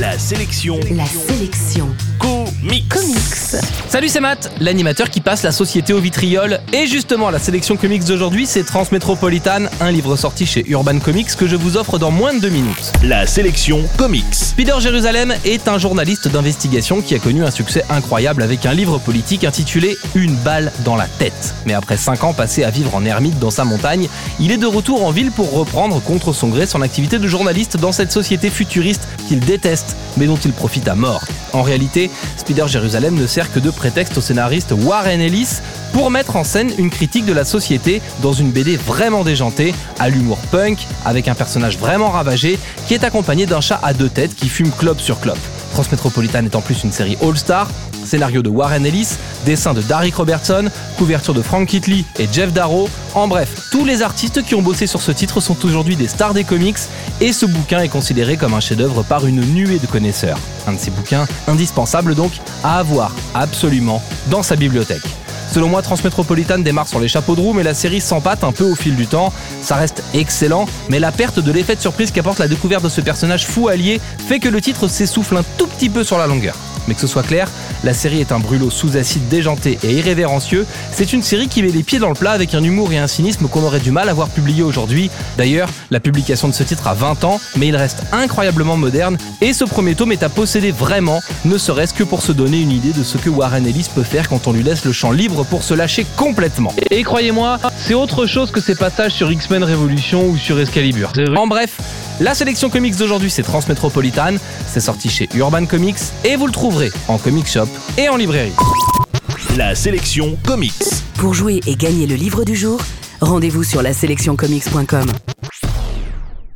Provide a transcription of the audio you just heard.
La sélection. La sélection. Comics. Comics. Salut, c'est Matt, l'animateur qui passe la société au vitriol. Et justement, la sélection comics d'aujourd'hui, c'est Transmétropolitane, un livre sorti chez Urban Comics que je vous offre dans moins de deux minutes. La sélection comics. Spider Jérusalem est un journaliste d'investigation qui a connu un succès incroyable avec un livre politique intitulé Une balle dans la tête. Mais après 5 ans passés à vivre en ermite dans sa montagne, il est de retour en ville pour reprendre contre son gré son activité de journaliste dans cette société futuriste qu'il déteste, mais dont il profite à mort. En réalité, Spider Jérusalem ne sert que de prétexte au scénariste Warren Ellis pour mettre en scène une critique de la société dans une BD vraiment déjantée, à l'humour punk, avec un personnage vraiment ravagé, qui est accompagné d'un chat à deux têtes qui fume clope sur clope. Transmétropolitane est en plus une série All-Star, scénario de Warren Ellis, dessin de Derek Robertson, couverture de Frank Kitley et Jeff Darrow. En bref, tous les artistes qui ont bossé sur ce titre sont aujourd'hui des stars des comics et ce bouquin est considéré comme un chef-d'œuvre par une nuée de connaisseurs. Un de ces bouquins indispensables donc à avoir absolument dans sa bibliothèque. Selon moi, Transmétropolitane démarre sur les chapeaux de roue, mais la série s'empâte un peu au fil du temps. Ça reste excellent, mais la perte de l'effet de surprise qu'apporte la découverte de ce personnage fou allié fait que le titre s'essouffle un tout petit peu sur la longueur. Mais que ce soit clair, la série est un brûlot sous acide déjanté et irrévérencieux. C'est une série qui met les pieds dans le plat avec un humour et un cynisme qu'on aurait du mal à voir publié aujourd'hui. D'ailleurs, la publication de ce titre a 20 ans, mais il reste incroyablement moderne et ce premier tome est à posséder vraiment, ne serait-ce que pour se donner une idée de ce que Warren Ellis peut faire quand on lui laisse le champ libre pour se lâcher complètement. Et croyez-moi, c'est autre chose que ces passages sur X-Men Révolution ou sur Excalibur. En bref, la sélection comics d'aujourd'hui, c'est Transmétropolitane. C'est sorti chez Urban Comics et vous le trouverez en comic shop et en librairie. La sélection comics. Pour jouer et gagner le livre du jour, rendez-vous sur la sélectioncomics.com.